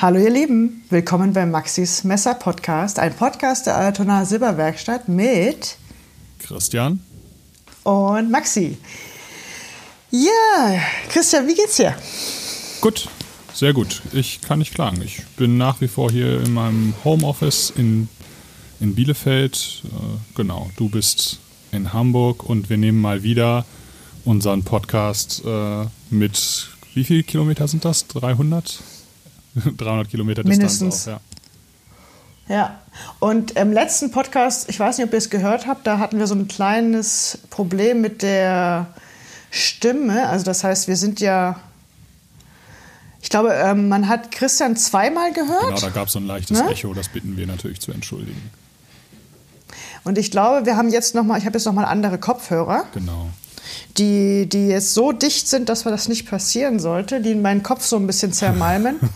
Hallo ihr Lieben, willkommen beim Maxis Messer Podcast, ein Podcast der Altona Silberwerkstatt mit Christian und Maxi. Ja, Christian, wie geht's dir? Gut, sehr gut. Ich kann nicht klagen. Ich bin nach wie vor hier in meinem Homeoffice in, in Bielefeld. Äh, genau, du bist in Hamburg und wir nehmen mal wieder unseren Podcast äh, mit, wie viele Kilometer sind das? 300? 300 Kilometer Distanz Mindestens. auf, ja. Ja, und im letzten Podcast, ich weiß nicht, ob ihr es gehört habt, da hatten wir so ein kleines Problem mit der Stimme. Also das heißt, wir sind ja, ich glaube, ähm, man hat Christian zweimal gehört. Genau, da gab es so ein leichtes Ne? Echo, das bitten wir natürlich zu entschuldigen. Und ich glaube, wir haben jetzt noch mal, ich habe jetzt noch mal andere Kopfhörer, Genau. die, die jetzt so dicht sind, dass das nicht passieren sollte, die meinen Kopf so ein bisschen zermalmen.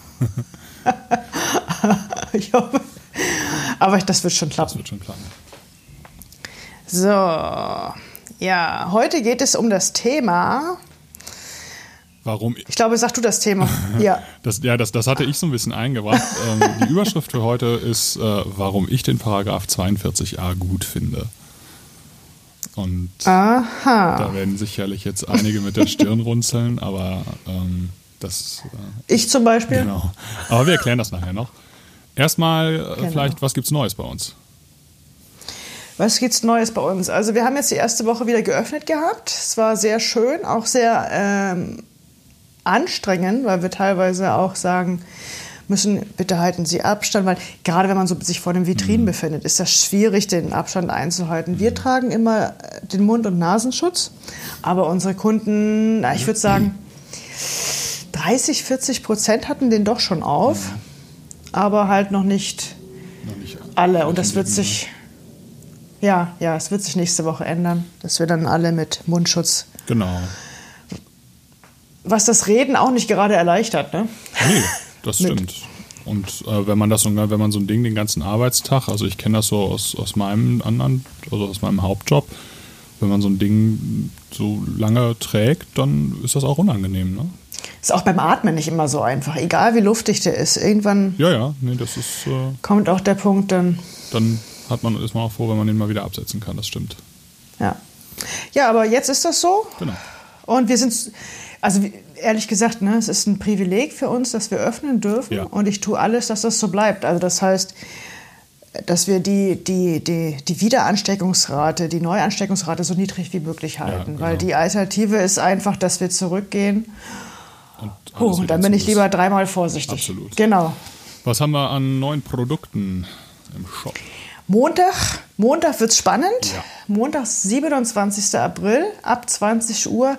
ich hoffe. Aber das wird schon Das klappen. wird schon klappen. So, ja, heute geht es um das Thema. Warum Ich glaube, sag du das Thema. Ja. Das, ja, das, das hatte ich so ein bisschen eingebracht. ähm, die Überschrift für heute ist, äh, warum ich den Paragraph 42a gut finde. Und Aha. da werden sicherlich jetzt einige mit der Stirn runzeln, aber ähm, das, äh, Ich zum Beispiel. genau. Aber wir erklären das nachher noch. Erstmal Genau. vielleicht, was gibt's Neues bei uns? Was gibt's Neues bei uns? Also wir haben jetzt die erste Woche wieder geöffnet gehabt. Es war sehr schön, auch sehr ähm, anstrengend, weil wir teilweise auch sagen müssen, bitte halten Sie Abstand, weil gerade wenn man so sich vor den Vitrinen befindet, ist das schwierig, den Abstand einzuhalten. Wir tragen immer äh, den Mund- und Nasenschutz, aber unsere Kunden, na, ich würde sagen, 30, 40 Prozent hatten den doch schon auf, aber halt noch nicht Noch nicht alle. Und das wird sich, ja, ja, es wird sich nächste Woche ändern, dass wir dann alle mit Mundschutz, Genau. was das Reden auch nicht gerade erleichtert, ne? Nee, das stimmt. Und äh, wenn man das so, wenn man so ein Ding den ganzen Arbeitstag, also ich kenne das so aus, aus meinem anderen, also aus meinem Hauptjob, wenn man so ein Ding so lange trägt, dann ist das auch unangenehm, ne? Ist auch beim Atmen nicht immer so einfach, egal wie luftig der ist. Irgendwann Ja, ja, nee, das ist, äh, kommt auch der Punkt dann, dann hat man, ist man auch froh, wenn man den mal wieder absetzen kann, das stimmt. ja. Ja, aber jetzt ist das so. Genau. Und wir sind, also ehrlich gesagt, ne, es ist ein Privileg für uns, dass wir öffnen dürfen. Ja. Und ich tue alles, dass das so bleibt. Also das heißt, dass wir die, die, die, die Wiederansteckungsrate, die Neuansteckungsrate so niedrig wie möglich halten. genau. Weil die Alternative ist einfach, dass wir zurückgehen. Und Oh, dann bin ich lieber dreimal vorsichtig. Absolut. Genau. Was haben wir an neuen Produkten im Shop? Montag, Montag wird spannend. Ja. Montag, 27. April, ab 20 Uhr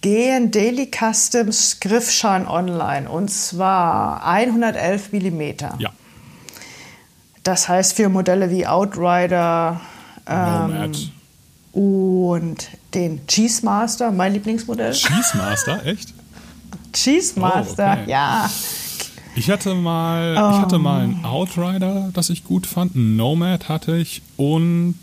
gehen Daily Customs Griffschalen online. Und zwar 111 Millimeter. Ja, Das heißt für Modelle wie Outrider ähm, und den Cheese Master, mein Lieblingsmodell. Cheese Master, echt? Cheese Master, Oh, okay. ja. Ich hatte mal, ich hatte mal einen Outrider, das ich gut fand. Einen Nomad hatte ich und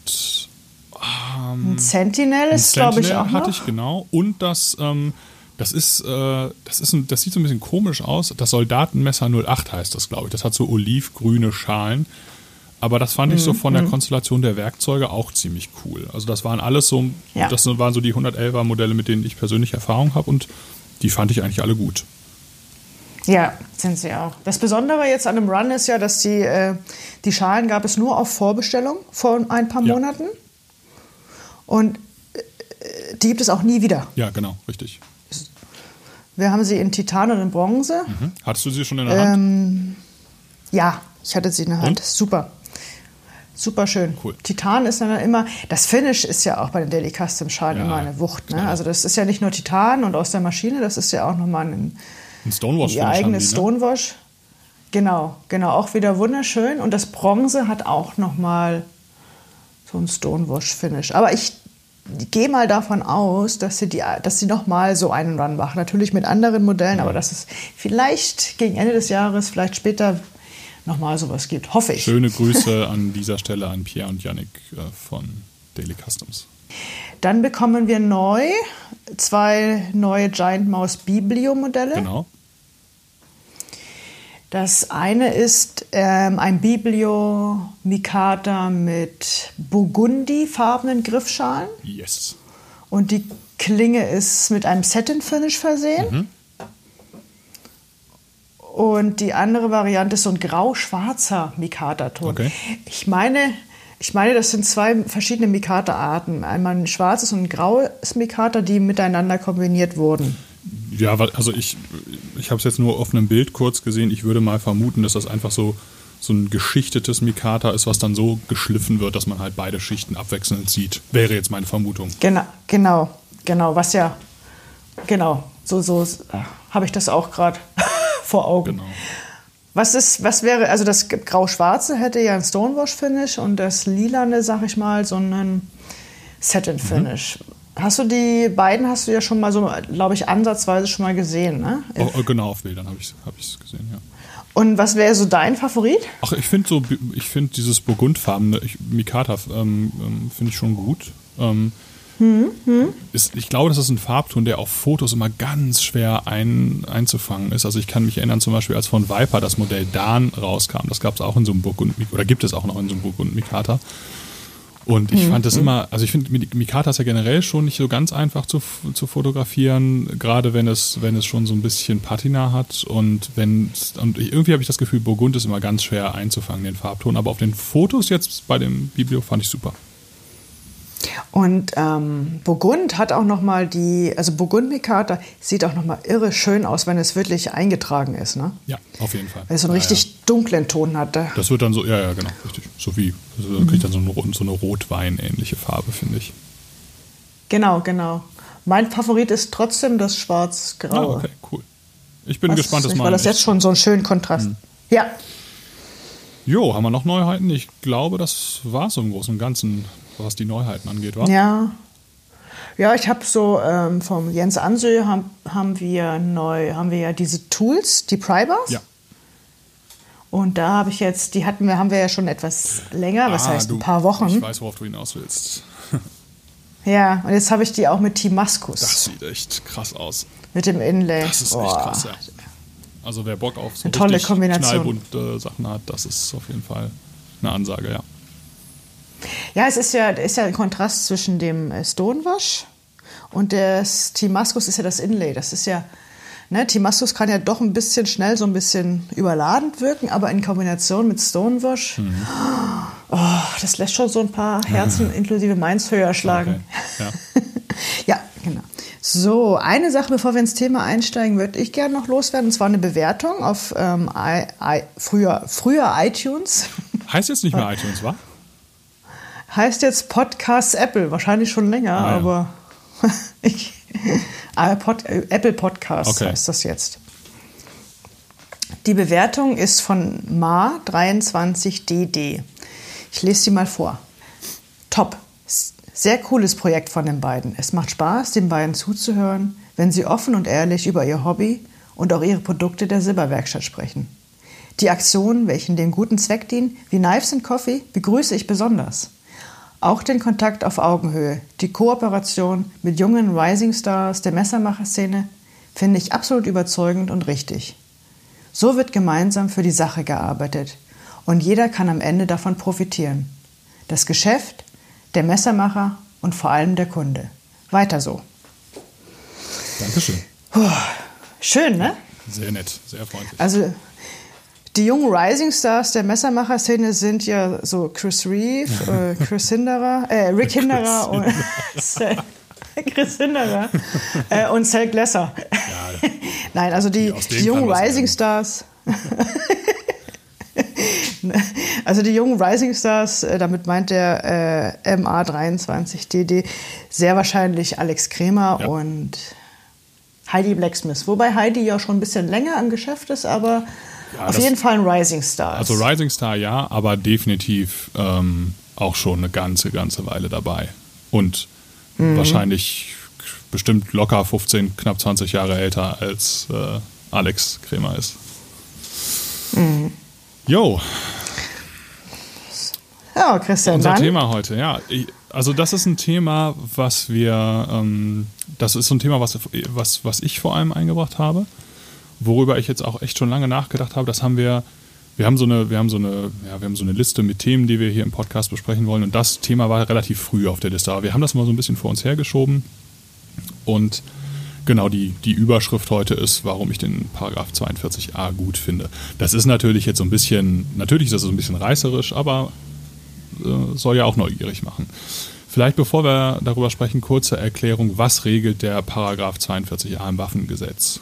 Ein Sentinel ein ist, glaube ich, auch noch. hatte ich genau. Und das, ähm, das ist, äh, das ist, ein, das sieht so ein bisschen komisch aus. Das Soldatenmesser 08 heißt das, glaube ich. Das hat so olivgrüne Schalen. Aber das fand Mhm, ich so von der Konstellation der Werkzeuge auch ziemlich cool. Also das waren alles so, Ja. das waren so die 111er Modelle, mit denen ich persönlich Erfahrung habe und die fand ich eigentlich alle gut. Ja, sind sie auch. Das Besondere jetzt an dem Run ist ja, dass die, äh, die Schalen gab es nur auf Vorbestellung vor ein paar Ja. Monaten. Und äh, die gibt es auch nie wieder. Ja, genau, richtig. Wir haben sie in Titan und in Bronze. Hm? Hattest du sie schon in der Hand? Ähm, ja, ich hatte sie in der Hand. Und? Super. Super schön. Cool. Titan ist dann immer, das Finish ist ja auch bei den Daily Custom Schalen Ja, immer eine Wucht. Ne? Also das ist ja nicht nur Titan und aus der Maschine, das ist ja auch nochmal ein Ein Stonewash ihr eigenes die, ne? Stonewash. Genau, genau, auch wieder wunderschön. Und das Bronze hat auch nochmal so ein Stonewash-Finish. Aber ich gehe mal davon aus, dass sie, die, dass sie nochmal so einen Run machen. Natürlich mit anderen Modellen, aber dass es vielleicht gegen Ende des Jahres, vielleicht später nochmal sowas gibt. Hoffe ich. Schöne Grüße an dieser Stelle an Pierre und Yannick äh, von Daily Customs. Dann bekommen wir neu zwei neue Giant Mouse Biblio Modelle. Genau. Das eine ist ähm, ein Biblio Mikata mit burgundifarbenen Griffschalen. Yes. Und die Klinge ist mit einem Satin-Finish versehen. Mhm. Und die andere Variante ist so ein grau-schwarzer Mikata-Ton. Okay. Ich meine, ich meine, das sind zwei verschiedene Mikata-Arten. Einmal ein schwarzes und ein graues Mikata, die miteinander kombiniert wurden. Ja, also ich, ich habe es jetzt nur auf einem Bild kurz gesehen. Ich würde mal vermuten, dass das einfach so, so ein geschichtetes Mikata ist, was dann so geschliffen wird, dass man halt beide Schichten abwechselnd sieht. Wäre jetzt meine Vermutung. Genau, genau, genau, was ja, genau, so, so äh, habe ich das auch gerade vor Augen. Genau. Was ist, was wäre, also das Grau-Schwarze hätte ja ein Stonewash-Finish und das Lilane, sag ich mal, so einen Satin-Finish. Hast du die beiden, hast du ja schon mal so, glaube ich, ansatzweise schon mal gesehen, ne? Oh, oh, genau, auf Bildern habe ich es hab gesehen, ja. Und was wäre so dein Favorit? Ach, ich finde so, ich finde dieses burgundfarbene ich, Mikata ähm, ähm, finde ich schon gut. Ähm, ist, ich glaube, das ist ein Farbton, der auf Fotos immer ganz schwer ein, einzufangen ist. Also ich kann mich erinnern, zum Beispiel, als von Viper das Modell Dan rauskam, das gab es auch in so einem Burgund oder gibt es auch noch in so einem Burgund Mikata. Und ich fand das immer, also ich finde, Mikata ist ja generell schon nicht so ganz einfach zu, zu fotografieren, gerade wenn es, wenn es schon so ein bisschen Patina hat und wenn und irgendwie habe ich das Gefühl, Burgund ist immer ganz schwer einzufangen, den Farbton, aber auf den Fotos jetzt bei dem Biblio fand ich super. Und ähm, Burgund hat auch noch mal die, also Burgund-Mikata sieht auch noch mal irre schön aus, wenn es wirklich eingetragen ist, ne? Ja, auf jeden Fall. Wenn es so einen Ja, richtig dunklen Ton hat. da- Ja. Das wird dann so, ja, ja, genau, richtig. So wie, also da kriegt dann so eine, so eine Rotwein-ähnliche Farbe, finde ich. Genau, genau. Mein Favorit ist trotzdem das Ah, Schwarz-Graue. okay, cool. Ich bin Was- gespannt, das Weil mal. das jetzt schon so einen schönen Kontrast. Ja, Jo, haben wir noch Neuheiten? Ich glaube, das war es im Großen und Ganzen, was die Neuheiten angeht, wa? ja. Ja, ich habe so ähm, vom Jens Ansö haben, haben wir neu, haben wir ja diese Tools, die Prybars. Ja. Und da habe ich jetzt, die hatten wir, haben wir ja schon etwas länger, was Ah, heißt du- ein paar Wochen. Ich weiß, worauf du hinaus willst. Ja, und jetzt habe ich die auch mit Timaskus, Das sieht echt krass aus. mit dem Inlay. Das ist echt Boah. krass, ja. Also wer Bock auf so Eine tolle Kombination. knallbunte Sachen hat, das ist auf jeden Fall eine Ansage, ja. Ja, es ist ja, ist ja ein Kontrast zwischen dem äh, Stonewash und das Timaskus ist ja das Inlay. Das ist ja, ne, Timaskus kann ja doch ein bisschen schnell so ein bisschen überladend wirken, aber in Kombination mit Stonewash, Mhm. oh, das lässt schon so ein paar Herzen inklusive meins höher schlagen. Okay. Ja. Ja, genau. So, eine Sache, bevor wir ins Thema einsteigen, würde ich gerne noch loswerden. Und zwar eine Bewertung auf ähm, I, I, früher, früher iTunes. Heißt jetzt nicht mehr iTunes, wa? Heißt jetzt Podcast Apple, wahrscheinlich schon länger, Ah, ja. aber ich, Apple Podcast Okay. heißt das jetzt. Die Bewertung ist von Ma23DD. Ich lese sie mal vor. Top. Sehr cooles Projekt von den beiden. Es macht Spaß, den beiden zuzuhören, wenn sie offen und ehrlich über ihr Hobby und auch ihre Produkte der Silberwerkstatt sprechen. Die Aktionen, welchen dem guten Zweck dienen, wie Knives and Coffee, begrüße ich besonders. Auch den Kontakt auf Augenhöhe, die Kooperation mit jungen Rising Stars der Messermacher-Szene finde ich absolut überzeugend und richtig. So wird gemeinsam für die Sache gearbeitet und jeder kann am Ende davon profitieren. Das Geschäft, der Messermacher und vor allem der Kunde. Weiter so. Dankeschön. Schön, ne? Sehr nett, sehr freundlich. Also die jungen Rising Stars der Messermacher-Szene sind ja so Chris Reeve, äh, Chris Hinderer, äh, Rick Hinderer und Chris Hinderer äh, und Sal Glesser. Ja, Nein, also die, Die jungen Rising. Stars. Also die jungen Rising Stars, äh, damit meint der äh, MA23DD sehr wahrscheinlich Alex Kremer Ja. und Heidi Blacksmith. Wobei Heidi ja schon ein bisschen länger am Geschäft ist, aber Ja, auf jeden Fall ein Rising Star. Also Rising Star ja, aber definitiv ähm, auch schon eine ganze, ganze Weile dabei. Und Mhm. wahrscheinlich bestimmt locker 15, knapp 20 Jahre älter als äh, Alex Kremer ist. Mhm. Jo, ja, Christian, unser dann. Thema heute, ja. Also das ist ein Thema, was wir, ähm, das ist so ein Thema, was, was, was ich vor allem eingebracht habe. Worüber ich jetzt auch echt schon lange nachgedacht habe, das haben wir, wir haben so eine, wir haben so eine, ja, wir haben so eine Liste mit Themen, die wir hier im Podcast besprechen wollen. Und das Thema war relativ früh auf der Liste. Aber wir haben das mal so ein bisschen vor uns hergeschoben. Und genau die, die Überschrift heute ist, warum ich den Paragraph 42a gut finde. Das ist natürlich jetzt so ein bisschen, natürlich ist das so ein bisschen reißerisch, aber äh, soll ja auch neugierig machen. Vielleicht bevor wir darüber sprechen, kurze Erklärung, was regelt der Paragraph 42a im Waffengesetz?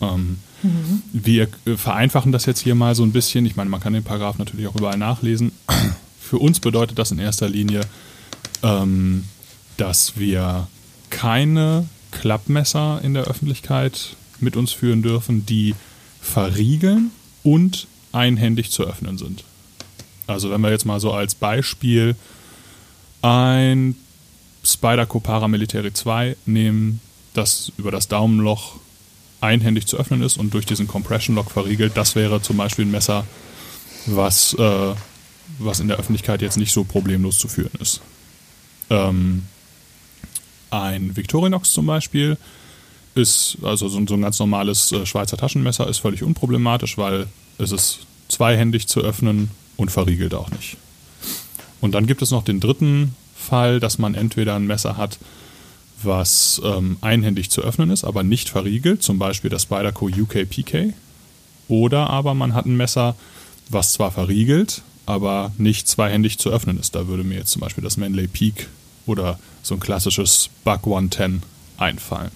Ähm, mhm. Wir äh, vereinfachen das jetzt hier mal so ein bisschen. Ich meine, man kann den Paragraph natürlich auch überall nachlesen. Für uns bedeutet das in erster Linie, ähm, dass wir keine Klappmesser in der Öffentlichkeit mit uns führen dürfen, die verriegeln und einhändig zu öffnen sind. Also wenn wir jetzt mal so als Beispiel ein Spyderco Paramilitary 2 nehmen, das über das Daumenloch einhändig zu öffnen ist und durch diesen Compression Lock verriegelt, das wäre zum Beispiel ein Messer, was, äh, was in der Öffentlichkeit jetzt nicht so problemlos zu führen ist. Ähm, ein Victorinox zum Beispiel ist, also so, so ein ganz normales äh, Schweizer Taschenmesser ist völlig unproblematisch, weil es ist zweihändig zu öffnen und verriegelt auch nicht. Und dann gibt es noch den dritten Fall, dass man entweder ein Messer hat, was ähm, einhändig zu öffnen ist, aber nicht verriegelt, zum Beispiel das Spyderco UK PK. Oder aber man hat ein Messer, was zwar verriegelt, aber nicht zweihändig zu öffnen ist. Da würde mir jetzt zum Beispiel das Manley Peak oder so ein klassisches Bug 110 einfallen.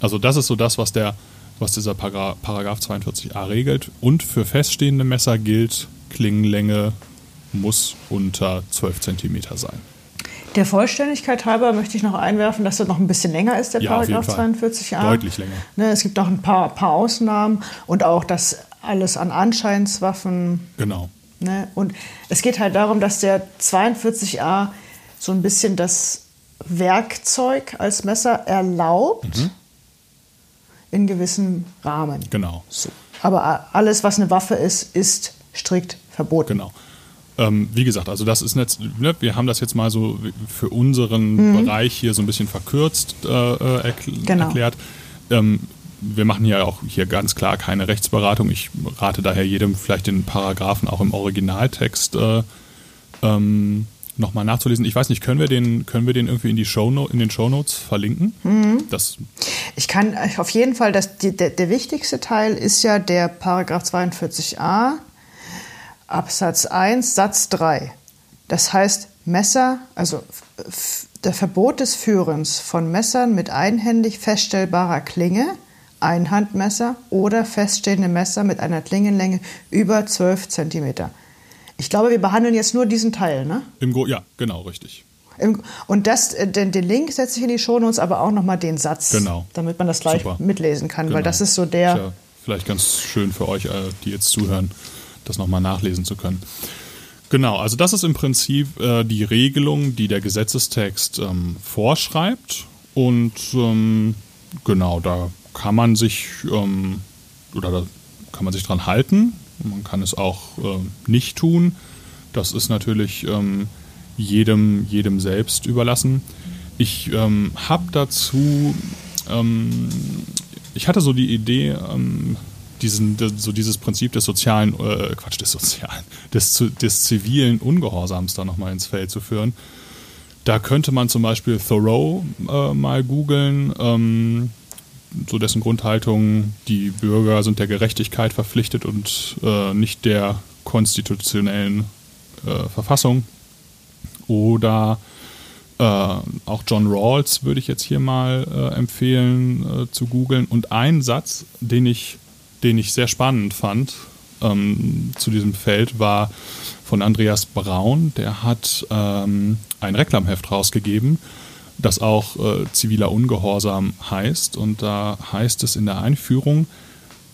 Also das ist so das, was der, was dieser Paragraph 42a regelt. Und für feststehende Messer gilt, Klingenlänge muss unter 12 cm sein. Der Vollständigkeit halber möchte ich noch einwerfen, dass das noch ein bisschen länger ist, der ja, Paragraph 42a. Deutlich länger. Ne, es gibt noch ein paar, paar Ausnahmen und auch das alles an Anscheinswaffen. Genau. Ne, und es geht halt darum, dass der 42a so ein bisschen das Werkzeug als Messer erlaubt mhm. in gewissem Rahmen. Genau. So. Aber alles, was eine Waffe ist, ist strikt verboten. Genau. Ähm, wie gesagt, also das ist jetzt, ne, wir haben das jetzt mal so für unseren mhm. Bereich hier so ein bisschen verkürzt äh, äh erkl genau. erklärt. Ähm, wir machen ja auch hier ganz klar keine Rechtsberatung. Ich rate daher jedem vielleicht den Paragraphen auch im Originaltext äh, ähm, nochmal nachzulesen. Ich weiß nicht, können wir den, können wir den irgendwie in, die Show in den Shownotes verlinken? Mhm. Das ich kann auf jeden Fall, das, die, der, der wichtigste Teil ist ja der Paragraph 42a Absatz 1 Satz 3. Das heißt Messer, also der Verbot des Führens von Messern mit einhändig feststellbarer Klinge, Einhandmesser oder feststehende Messer mit einer Klingenlänge über 12 cm. Ich glaube, wir behandeln jetzt nur diesen Teil, ne? Im Go ja, genau, richtig. Und das, äh, den, den Link setze ich in die Shownotes, aber auch nochmal den Satz, genau. damit man das gleich Super. mitlesen kann, genau. weil das ist so der. Ist ja vielleicht ganz schön für euch, äh, die jetzt zuhören, das nochmal nachlesen zu können. Genau, also das ist im Prinzip äh, die Regelung, die der Gesetzestext ähm, vorschreibt. Und ähm, genau, da kann man sich ähm, oder da kann man sich dran halten. Man kann es auch äh, nicht tun. Das ist natürlich ähm, jedem, jedem selbst überlassen. Ich ähm, habe dazu, ähm, ich hatte so die Idee, diesen, so dieses Prinzip des sozialen, äh, Quatsch, des sozialen, des, des zivilen Ungehorsams da nochmal ins Feld zu führen. Da könnte man zum Beispiel Thoreau äh, mal googeln, ähm, so dessen Grundhaltung, die Bürger sind der Gerechtigkeit verpflichtet und äh, nicht der konstitutionellen äh, Verfassung. Oder äh, auch John Rawls würde ich jetzt hier mal äh, empfehlen äh, zu googeln. Und ein Satz, den ich den ich sehr spannend fand ähm, zu diesem Feld, war von Andreas Braun. Der hat ähm, ein Reklamheft rausgegeben, das auch äh, ziviler Ungehorsam heißt. Und da heißt es in der Einführung,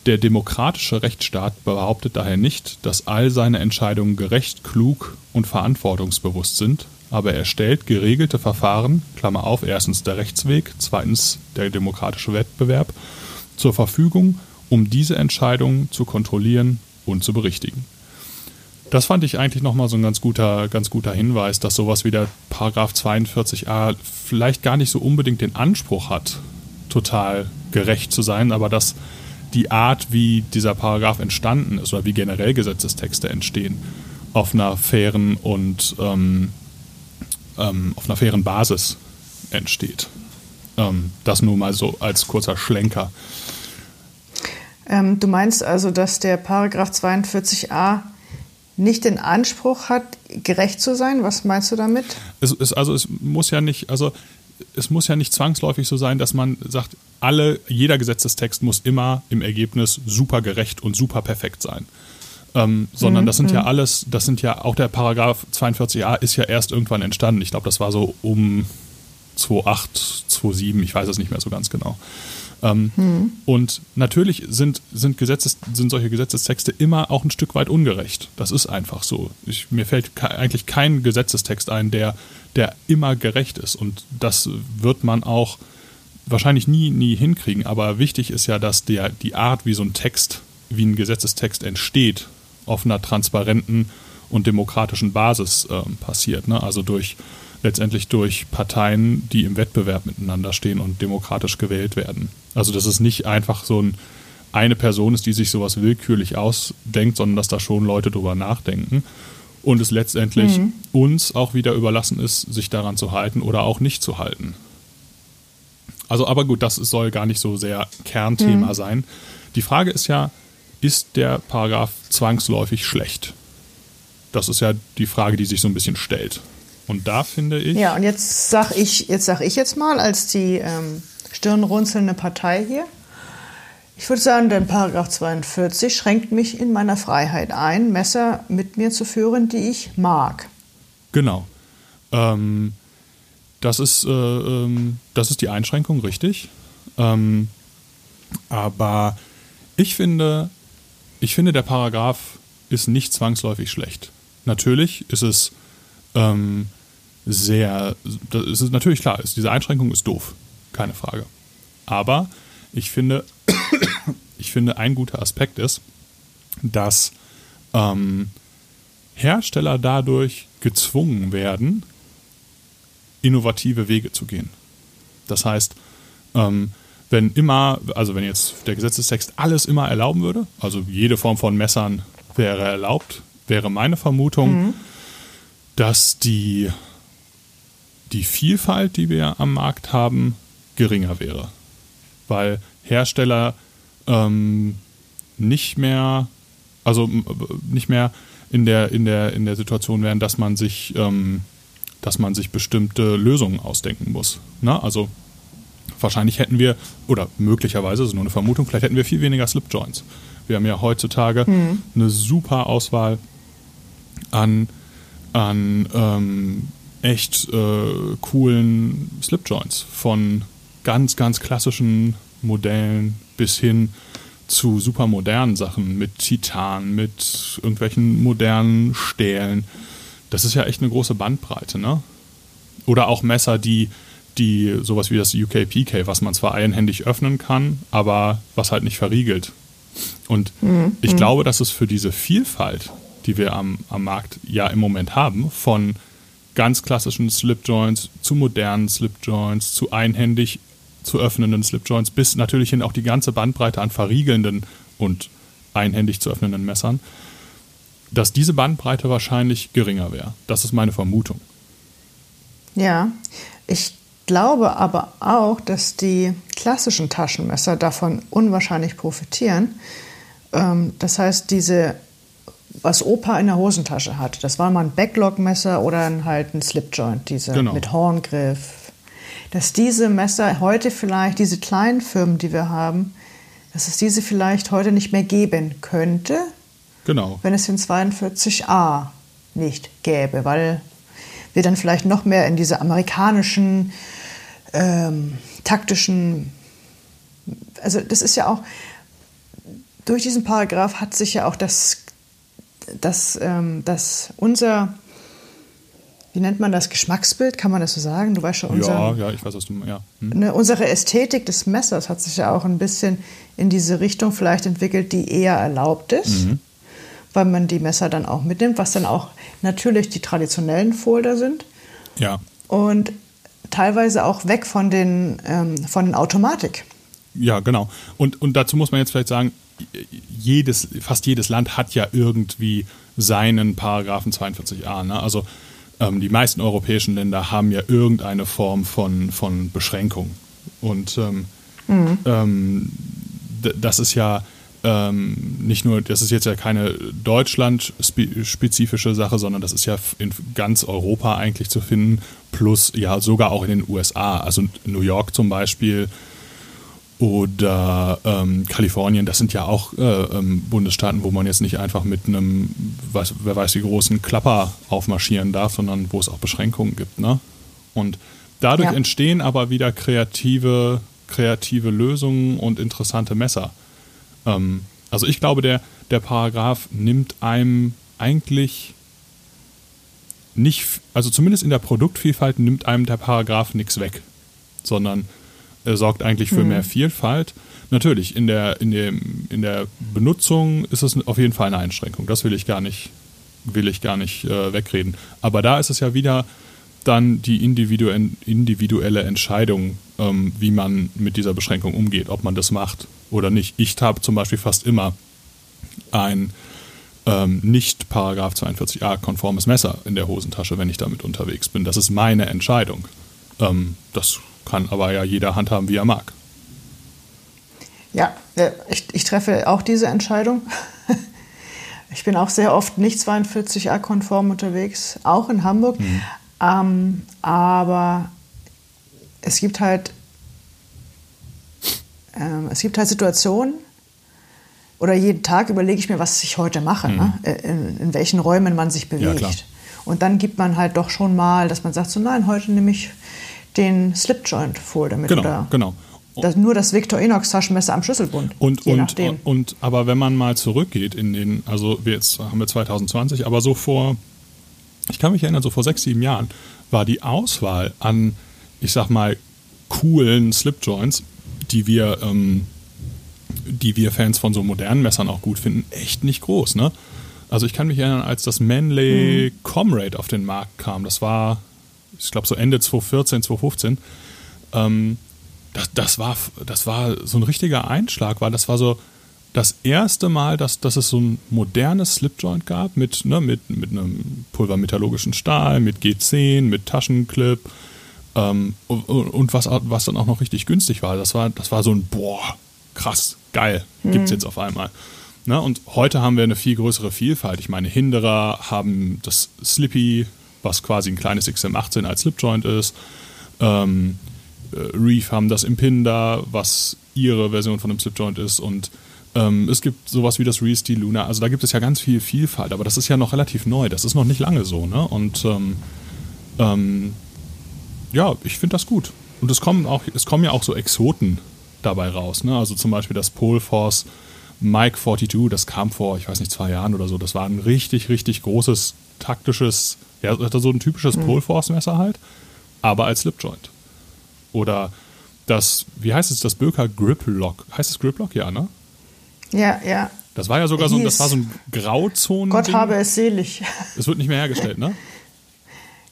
der demokratische Rechtsstaat behauptet daher nicht, dass all seine Entscheidungen gerecht, klug und verantwortungsbewusst sind, aber er stellt geregelte Verfahren, Klammer auf, erstens der Rechtsweg, zweitens der demokratische Wettbewerb, zur Verfügung um diese Entscheidung zu kontrollieren und zu berichtigen. Das fand ich eigentlich nochmal so ein ganz guter, ganz guter Hinweis, dass sowas wie der Paragraph 42a vielleicht gar nicht so unbedingt den Anspruch hat, total gerecht zu sein, aber dass die Art, wie dieser Paragraph entstanden ist oder wie generell Gesetzestexte entstehen, auf einer fairen und ähm, ähm, auf einer fairen Basis entsteht. Ähm, das nur mal so als kurzer Schlenker. Ähm, du meinst also, dass der Paragraph 42a nicht den Anspruch hat, gerecht zu sein? Was meinst du damit? Es, es, also es muss ja nicht, also es muss ja nicht zwangsläufig so sein, dass man sagt, alle, jeder Gesetzestext muss immer im Ergebnis super gerecht und super perfekt sein. Ähm, sondern mhm. das sind ja mhm. alles, das sind ja auch der Paragraph 42a ist ja erst irgendwann entstanden. Ich glaube, das war so um 2008, 2007, ich weiß es nicht mehr so ganz genau. Ähm, hm. Und natürlich sind, sind, Gesetzes, sind solche Gesetzestexte immer auch ein Stück weit ungerecht. Das ist einfach so. Ich, mir fällt ke eigentlich kein Gesetzestext ein, der, der immer gerecht ist. Und das wird man auch wahrscheinlich nie, nie hinkriegen. Aber wichtig ist ja, dass der, die Art, wie so ein Text, wie ein Gesetzestext entsteht, auf einer transparenten und demokratischen Basis äh, passiert. Ne? Also durch letztendlich durch Parteien, die im Wettbewerb miteinander stehen und demokratisch gewählt werden. Also dass es nicht einfach so ein, eine Person ist, die sich sowas willkürlich ausdenkt, sondern dass da schon Leute drüber nachdenken und es letztendlich mhm. uns auch wieder überlassen ist, sich daran zu halten oder auch nicht zu halten. Also, aber gut, das soll gar nicht so sehr Kernthema mhm. sein. Die Frage ist ja, ist der Paragraph zwangsläufig schlecht? Das ist ja die Frage, die sich so ein bisschen stellt. Und da finde ich. Ja, und jetzt sag ich, jetzt sag ich jetzt mal als die ähm, stirnrunzelnde Partei hier. Ich würde sagen, der Paragraph 42 schränkt mich in meiner Freiheit ein, Messer mit mir zu führen, die ich mag. Genau. Ähm, das, ist, äh, ähm, das ist die Einschränkung, richtig. Ähm, aber ich finde, ich finde, der Paragraph ist nicht zwangsläufig schlecht. Natürlich ist es ähm, sehr, das ist natürlich klar, ist, diese Einschränkung ist doof, keine Frage. Aber ich finde, ich finde, ein guter Aspekt ist, dass ähm, Hersteller dadurch gezwungen werden, innovative Wege zu gehen. Das heißt, ähm, wenn immer, also wenn jetzt der Gesetzestext alles immer erlauben würde, also jede Form von Messern wäre erlaubt, wäre meine Vermutung, mhm dass die, die Vielfalt, die wir am Markt haben, geringer wäre. Weil Hersteller ähm, nicht mehr, also nicht mehr in der, in der, in der Situation wären, dass man sich, ähm, dass man sich bestimmte Lösungen ausdenken muss. Na, also wahrscheinlich hätten wir, oder möglicherweise, das ist nur eine Vermutung, vielleicht hätten wir viel weniger Slipjoints. Wir haben ja heutzutage mhm. eine super Auswahl an an ähm, echt äh, coolen Slipjoints. Von ganz, ganz klassischen Modellen bis hin zu super modernen Sachen mit Titan, mit irgendwelchen modernen Stählen. Das ist ja echt eine große Bandbreite, ne? Oder auch Messer, die, die sowas wie das UKPK, was man zwar einhändig öffnen kann, aber was halt nicht verriegelt. Und mhm. ich mhm. glaube, dass es für diese Vielfalt die wir am, am Markt ja im Moment haben, von ganz klassischen Slipjoints zu modernen Slipjoints, zu einhändig zu öffnenden Slipjoints, bis natürlich hin auch die ganze Bandbreite an verriegelnden und einhändig zu öffnenden Messern, dass diese Bandbreite wahrscheinlich geringer wäre. Das ist meine Vermutung. Ja, ich glaube aber auch, dass die klassischen Taschenmesser davon unwahrscheinlich profitieren. Ähm, das heißt, diese was Opa in der Hosentasche hat. Das war mal ein Backlog-Messer oder ein, halt ein Slipjoint, diese genau. mit Horngriff. Dass diese Messer heute vielleicht, diese kleinen Firmen, die wir haben, dass es diese vielleicht heute nicht mehr geben könnte, genau. wenn es den 42a nicht gäbe, weil wir dann vielleicht noch mehr in diese amerikanischen ähm, taktischen, also das ist ja auch, durch diesen Paragraph hat sich ja auch das dass, ähm, dass unser, wie nennt man das, Geschmacksbild, kann man das so sagen? Du weißt schon, unser, ja, ja, ich weiß, was du ja. Hm. Ne, unsere Ästhetik des Messers hat sich ja auch ein bisschen in diese Richtung vielleicht entwickelt, die eher erlaubt ist, mhm. weil man die Messer dann auch mitnimmt, was dann auch natürlich die traditionellen Folder sind. Ja. Und teilweise auch weg von den, ähm, von den Automatik. Ja, genau. Und, und dazu muss man jetzt vielleicht sagen, jedes, fast jedes Land hat ja irgendwie seinen Paragraphen 42a. Ne? Also ähm, die meisten europäischen Länder haben ja irgendeine Form von, von Beschränkung. Und ähm, mhm. ähm, das ist ja ähm, nicht nur, das ist jetzt ja keine deutschland-spezifische Sache, sondern das ist ja in ganz Europa eigentlich zu finden, plus ja sogar auch in den USA. Also New York zum Beispiel oder ähm, Kalifornien, das sind ja auch äh, ähm, Bundesstaaten, wo man jetzt nicht einfach mit einem, weiß, wer weiß wie großen Klapper aufmarschieren darf, sondern wo es auch Beschränkungen gibt. Ne? Und dadurch ja. entstehen aber wieder kreative, kreative Lösungen und interessante Messer. Ähm, also ich glaube, der, der Paragraph nimmt einem eigentlich nicht, also zumindest in der Produktvielfalt nimmt einem der Paragraph nichts weg, sondern er sorgt eigentlich für hm. mehr Vielfalt. Natürlich, in der, in, dem, in der Benutzung ist es auf jeden Fall eine Einschränkung. Das will ich gar nicht, will ich gar nicht äh, wegreden. Aber da ist es ja wieder dann die individuelle Entscheidung, ähm, wie man mit dieser Beschränkung umgeht, ob man das macht oder nicht. Ich habe zum Beispiel fast immer ein ähm, nicht Paragraph 42a konformes Messer in der Hosentasche, wenn ich damit unterwegs bin. Das ist meine Entscheidung. Ähm, das kann aber ja jeder handhaben, wie er mag. Ja, äh, ich, ich treffe auch diese Entscheidung. Ich bin auch sehr oft nicht 42a-konform unterwegs, auch in Hamburg. Mhm. Ähm, aber es gibt halt ähm, es gibt halt Situationen, oder jeden Tag überlege ich mir, was ich heute mache, mhm. ne? In, in, welchen Räumen man sich bewegt. Ja, und dann gibt man halt doch schon mal, dass man sagt, so nein, heute nehme ich den Slipjoint vor damit. Genau, oder genau. Das, nur das Victorinox Taschenmesser am Schlüsselbund. Und, und, nachdem. und aber wenn man mal zurückgeht in den, also jetzt haben wir 2020, aber so vor, ich kann mich erinnern, so vor sechs, sieben Jahren war die Auswahl an, ich sag mal, coolen Slipjoints die wir, ähm, die wir Fans von so modernen Messern auch gut finden, echt nicht groß. Ne? Also ich kann mich erinnern, als das Manley mhm. Comrade auf den Markt kam, das war, ich glaube so Ende 2014, 2015, ähm, das, das, war, das war so ein richtiger Einschlag, weil das war so das erste Mal, dass, dass es so ein modernes Slipjoint gab mit, ne, mit, mit einem pulvermetallurgischen Stahl, mit G10, mit Taschenclip, ähm, und, und was, was dann auch noch richtig günstig war, das war, das war so ein, boah, krass, geil, gibt es mhm. jetzt auf einmal. Ne? Und heute haben wir eine viel größere Vielfalt. Ich meine, Hinderer haben das Slippy, was quasi ein kleines XM18 als Slipjoint ist. Ähm, äh, Reef haben das Impinder, was ihre Version von einem Slipjoint ist. Und ähm, es gibt sowas wie das Reese die Luna. Also da gibt es ja ganz viel Vielfalt, aber das ist ja noch relativ neu. Das ist noch nicht lange so. Ne? Und ähm, ähm ja, ich finde das gut. Und es kommen, auch, es kommen ja auch so Exoten dabei raus. Ne? Also zum Beispiel das Polforce Mike 42, das kam vor, ich weiß nicht, zwei Jahren oder so. Das war ein richtig, richtig großes taktisches, ja, so ein typisches mhm. Polforce-Messer halt, aber als Slipjoint. Oder das, wie heißt es, das Böker Grip Lock. Heißt es Grip Lock? Ja, ne? Ja, ja. Das war ja sogar so, das war so ein Grauzonen. Gott habe es selig. Es wird nicht mehr hergestellt, ne?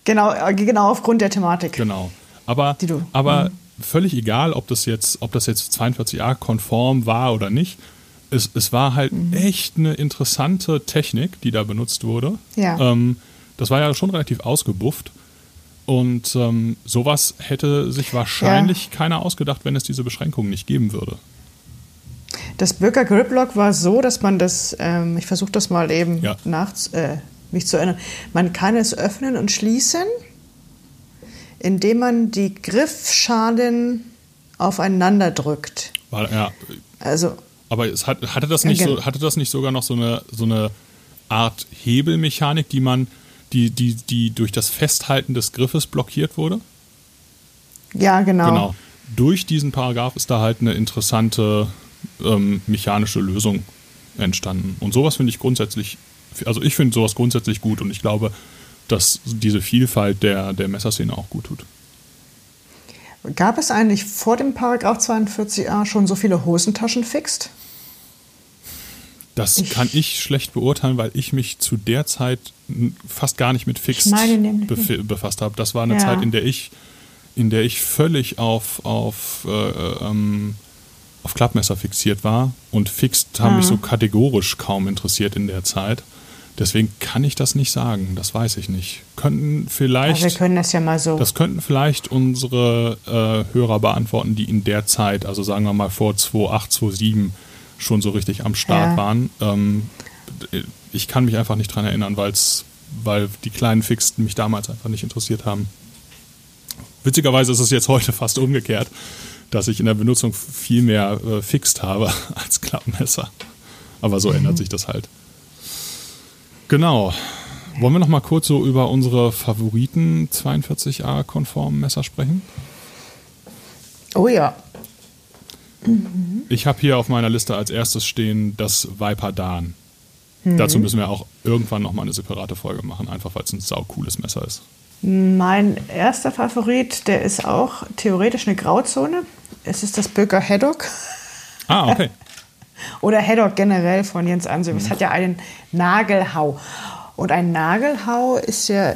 Genau, äh, genau aufgrund der Thematik. Genau. Aber, aber mhm. völlig egal, ob das jetzt, ob das jetzt 42a konform war oder nicht. Es, es war halt mhm. echt eine interessante Technik, die da benutzt wurde. Ja. Ähm, das war ja schon relativ ausgebufft. Und ähm, sowas hätte sich wahrscheinlich ja. keiner ausgedacht, wenn es diese Beschränkungen nicht geben würde. Das Böker Grip Lock war so, dass man das, ähm, ich versuche das mal eben ja. nach, äh, mich zu erinnern. Man kann es öffnen und schließen, indem man die Griffschalen aufeinander drückt. War, ja. Also, aber es hat, hatte, das nicht so, hatte das nicht sogar noch so eine, so eine Art Hebelmechanik, die man, die, die, die durch das Festhalten des Griffes blockiert wurde? Ja, genau. Genau. Durch diesen Paragraph ist da halt eine interessante ähm, mechanische Lösung entstanden. Und sowas finde ich grundsätzlich also ich finde sowas grundsätzlich gut und ich glaube, dass diese Vielfalt der, der Messerszene auch gut tut. Gab es eigentlich vor dem Paragraph 42a schon so viele Hosentaschen fixt? Das kann ich schlecht beurteilen, weil ich mich zu der Zeit fast gar nicht mit Fixed bef befasst habe. Das war eine ja. Zeit, in der ich, in der ich völlig auf, auf äh, ähm, auf Klappmesser fixiert war und Fixed haben mich so kategorisch kaum interessiert in der Zeit. Deswegen kann ich das nicht sagen, das weiß ich nicht. Könnten vielleicht. Aber wir können das ja mal so. Das könnten vielleicht unsere äh, Hörer beantworten, die in der Zeit, also sagen wir mal vor 2008, 2007, schon so richtig am Start Ja. waren. Ähm, ich kann mich einfach nicht dran erinnern, weil's, weil die kleinen Fixed mich damals einfach nicht interessiert haben. Witzigerweise ist es jetzt heute fast umgekehrt, dass ich in der Benutzung viel mehr äh, Fixed habe als Klappmesser. Aber so ändert sich das halt. Genau. Wollen wir noch mal kurz so über unsere Favoriten 42A-konformen Messer sprechen? oh ja. Ich habe hier auf meiner Liste als erstes stehen das Viper Dan. Dazu müssen wir auch irgendwann noch mal eine separate Folge machen, einfach weil es ein saucooles Messer ist. Mein erster Favorit, der ist auch theoretisch eine Grauzone. Es ist das Böker Haddock. Ah, okay. Oder Haddock generell von Jens Ansel. Es hat ja einen Nagelhau. Und ein Nagelhau ist ja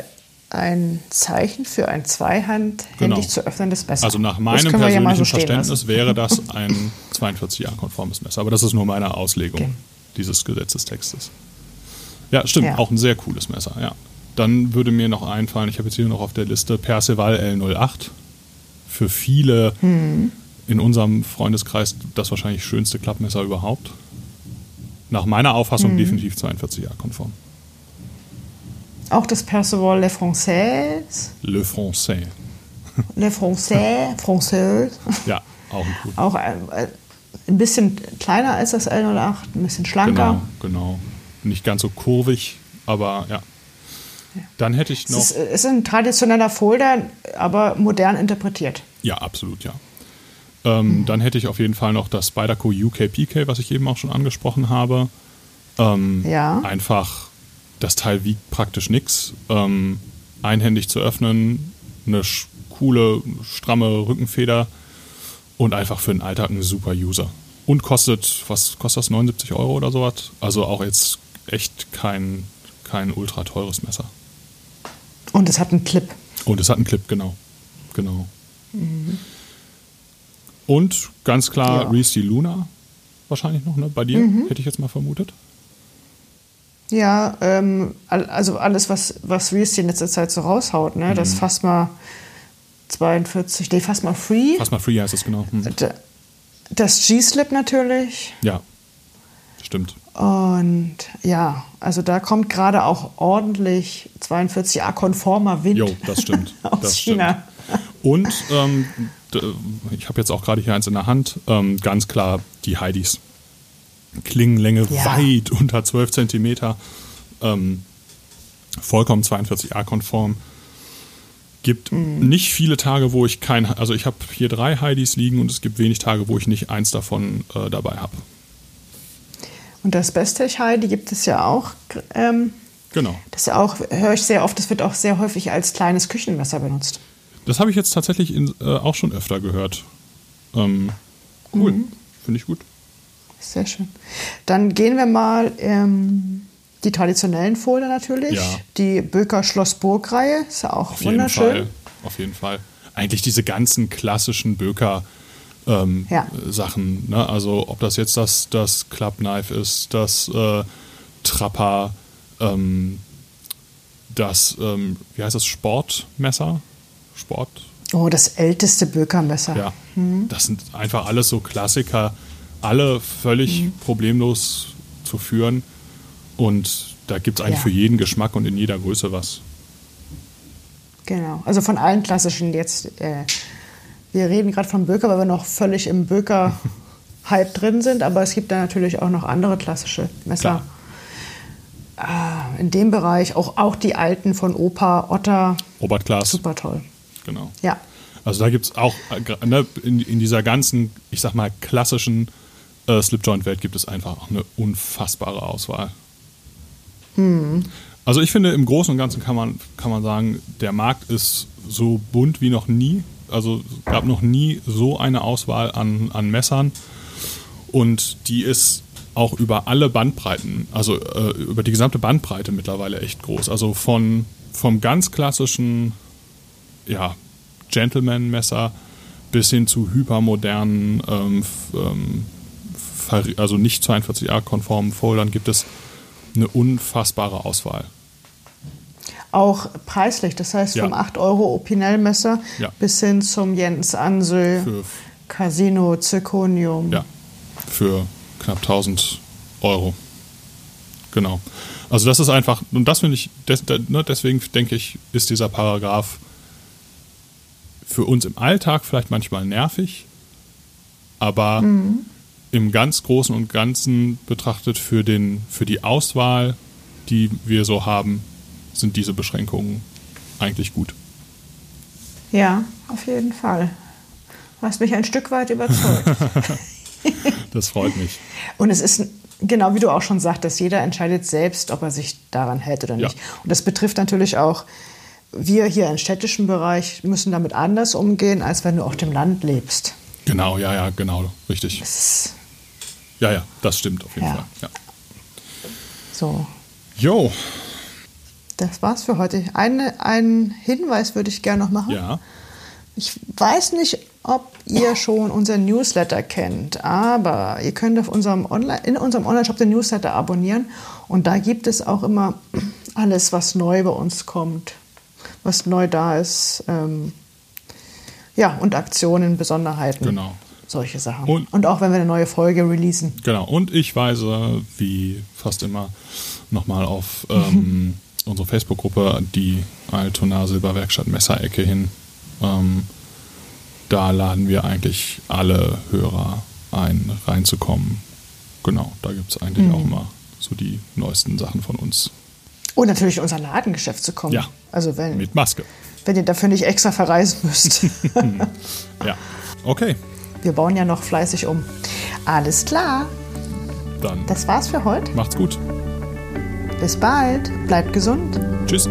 ein Zeichen für ein zweihändig Genau. zu öffnendes Messer. Also nach meinem wir ja persönlichen so Verständnis wäre das ein 42A-konformes Messer. Aber das ist nur meine Auslegung Okay. dieses Gesetzestextes. Ja, stimmt, Ja. auch ein sehr cooles Messer, ja. Dann würde mir noch einfallen, ich habe jetzt hier noch auf der Liste Perceval L08. Für viele Hm. in unserem Freundeskreis das wahrscheinlich schönste Klappmesser überhaupt. Nach meiner Auffassung Hm. definitiv 42A-konform. Auch das Perceval Le Français. Le Français. Le Français. Français. Ja, auch ein cool. Auch ein, ein bisschen kleiner als das L08, ein bisschen schlanker. Genau, genau. Nicht ganz so kurvig, aber ja. Dann hätte ich noch. Es ist, es ist ein traditioneller Folder, aber modern interpretiert. Ja, absolut, ja. Ähm, Dann hätte ich auf jeden Fall noch das Spyderco UKPK, was ich eben auch schon angesprochen habe. Ähm, Ja. Einfach, das Teil wiegt praktisch nichts. Ähm, einhändig zu öffnen, eine coole, stramme Rückenfeder und einfach für den Alltag ein super User. Und kostet, was kostet das, 79 Euro oder sowas? Also auch jetzt echt kein, kein ultra teures Messer. Und es hat einen Clip. Und es hat einen Clip, genau. Genau. Und ganz klar Ja. Reese Luna wahrscheinlich noch, ne? Bei dir, hätte ich jetzt mal vermutet. Ja, ähm, also alles, was, was Reese in letzter Zeit so raushaut, ne? das Mhm. Phasma 42, nee, Phasma Free, mal Free heißt es genau. Hm. D- das G-Slip natürlich Ja, stimmt. und ja, also da kommt gerade auch ordentlich 42a-konformer Wind Jo, das stimmt. aus das China. Stimmt. Und ähm, ich habe jetzt auch gerade hier eins in der Hand. Ähm, ganz klar die Heidis. Klingenlänge Ja. weit unter 12 Zentimeter. Ähm, vollkommen 42a-konform. Gibt Mhm. nicht viele Tage, wo ich kein, also ich habe hier drei Heidis liegen und es gibt wenig Tage, wo ich nicht eins davon äh, dabei habe. Und das Bestech die gibt es ja auch. Ähm, Genau. das ist ja auch, höre ich sehr oft, das wird auch sehr häufig als kleines Küchenmesser benutzt. Das habe ich jetzt tatsächlich in, äh, auch schon öfter gehört. Ähm, cool, Mhm. finde ich gut. Sehr schön. Dann gehen wir mal ähm, die traditionellen Folder natürlich. Ja. Die Böker Schloss-Burg-Reihe ist ja auch Auf jeden wunderschön. Fall. Auf jeden Fall. Eigentlich diese ganzen klassischen Böker. Ähm, Ja. Sachen, ne? also ob das jetzt das, das Clubknife ist, das äh, Trapper, ähm, das, ähm, wie heißt das, Sportmesser? Sport? Oh, das älteste Bökermesser. Ja. Das sind einfach alles so Klassiker, alle völlig Mhm. problemlos zu führen. Und da gibt es eigentlich Ja. für jeden Geschmack und in jeder Größe was. Genau. Also von allen klassischen jetzt. Äh, wir reden gerade von Böker, weil wir noch völlig im Böker-Hype drin sind. Aber es gibt da natürlich auch noch andere klassische Messer. Ah, in dem Bereich auch, auch die alten von Opa, Otter. Robert Klaas, Super toll. genau. Ja. Also da gibt es auch, äh, ne, in, in dieser ganzen, ich sag mal, klassischen äh, Slipjoint-Welt gibt es einfach eine unfassbare Auswahl. Also ich finde, im Großen und Ganzen kann man, kann man sagen, der Markt ist so bunt wie noch nie. Also es gab noch nie so eine Auswahl an, an Messern. Und die ist auch über alle Bandbreiten, also äh, über die gesamte Bandbreite mittlerweile echt groß. Also von, vom ganz klassischen ja, Gentleman-Messer bis hin zu hypermodernen, ähm, ähm, also nicht 42a-konformen Foldern gibt es eine unfassbare Auswahl. Auch preislich, das heißt vom ja. 8 Euro Opinel-Messer ja. bis hin zum Jens Ansel für, Casino Zirconium. Ja, für knapp 1000 Euro. Genau. Also das ist einfach, und das finde ich, des, ne, deswegen denke ich, ist dieser Paragraph für uns im Alltag vielleicht manchmal nervig, aber mhm. Im ganz Großen und Ganzen betrachtet für, den, für die Auswahl, die wir so haben, sind diese Beschränkungen eigentlich gut. Ja, auf jeden Fall. Du hast mich ein Stück weit überzeugt. das freut mich. Und es ist genau wie du auch schon sagtest, jeder entscheidet selbst, ob er sich daran hält oder nicht. Ja. Und das betrifft natürlich auch wir hier im städtischen Bereich müssen damit anders umgehen, als wenn du auf dem Land lebst. Genau, ja, ja, genau, richtig. Ja, ja, das stimmt auf jeden ja. Fall. Ja. So. Jo. Das war's für heute. Eine, einen Hinweis würde ich gerne noch machen. Ja. Ich weiß nicht, ob ihr schon unseren Newsletter kennt, aber ihr könnt auf unserem Online, in unserem Online-Shop den Newsletter abonnieren und da gibt es auch immer alles, was neu bei uns kommt was neu da ist. Ähm, ja, und Aktionen, Besonderheiten. Genau. Solche Sachen. Und, und, auch wenn wir eine neue Folge releasen. Genau. Und ich weise, wie fast immer, nochmal auf ähm, unsere Facebook-Gruppe, die Altona Silberwerkstatt Messerecke hin. Ähm, da laden wir eigentlich alle Hörer ein, reinzukommen. Genau, da gibt es eigentlich mhm. auch immer so die neuesten Sachen von uns. Und natürlich in unser Ladengeschäft zu kommen. Ja. Also wenn, mit Maske. Wenn ihr dafür nicht extra verreisen müsst. ja. Okay. Wir bauen ja noch fleißig um. Alles klar. Dann. Das war's für heute. Macht's gut. Bis bald. Bleibt gesund. Tschüss.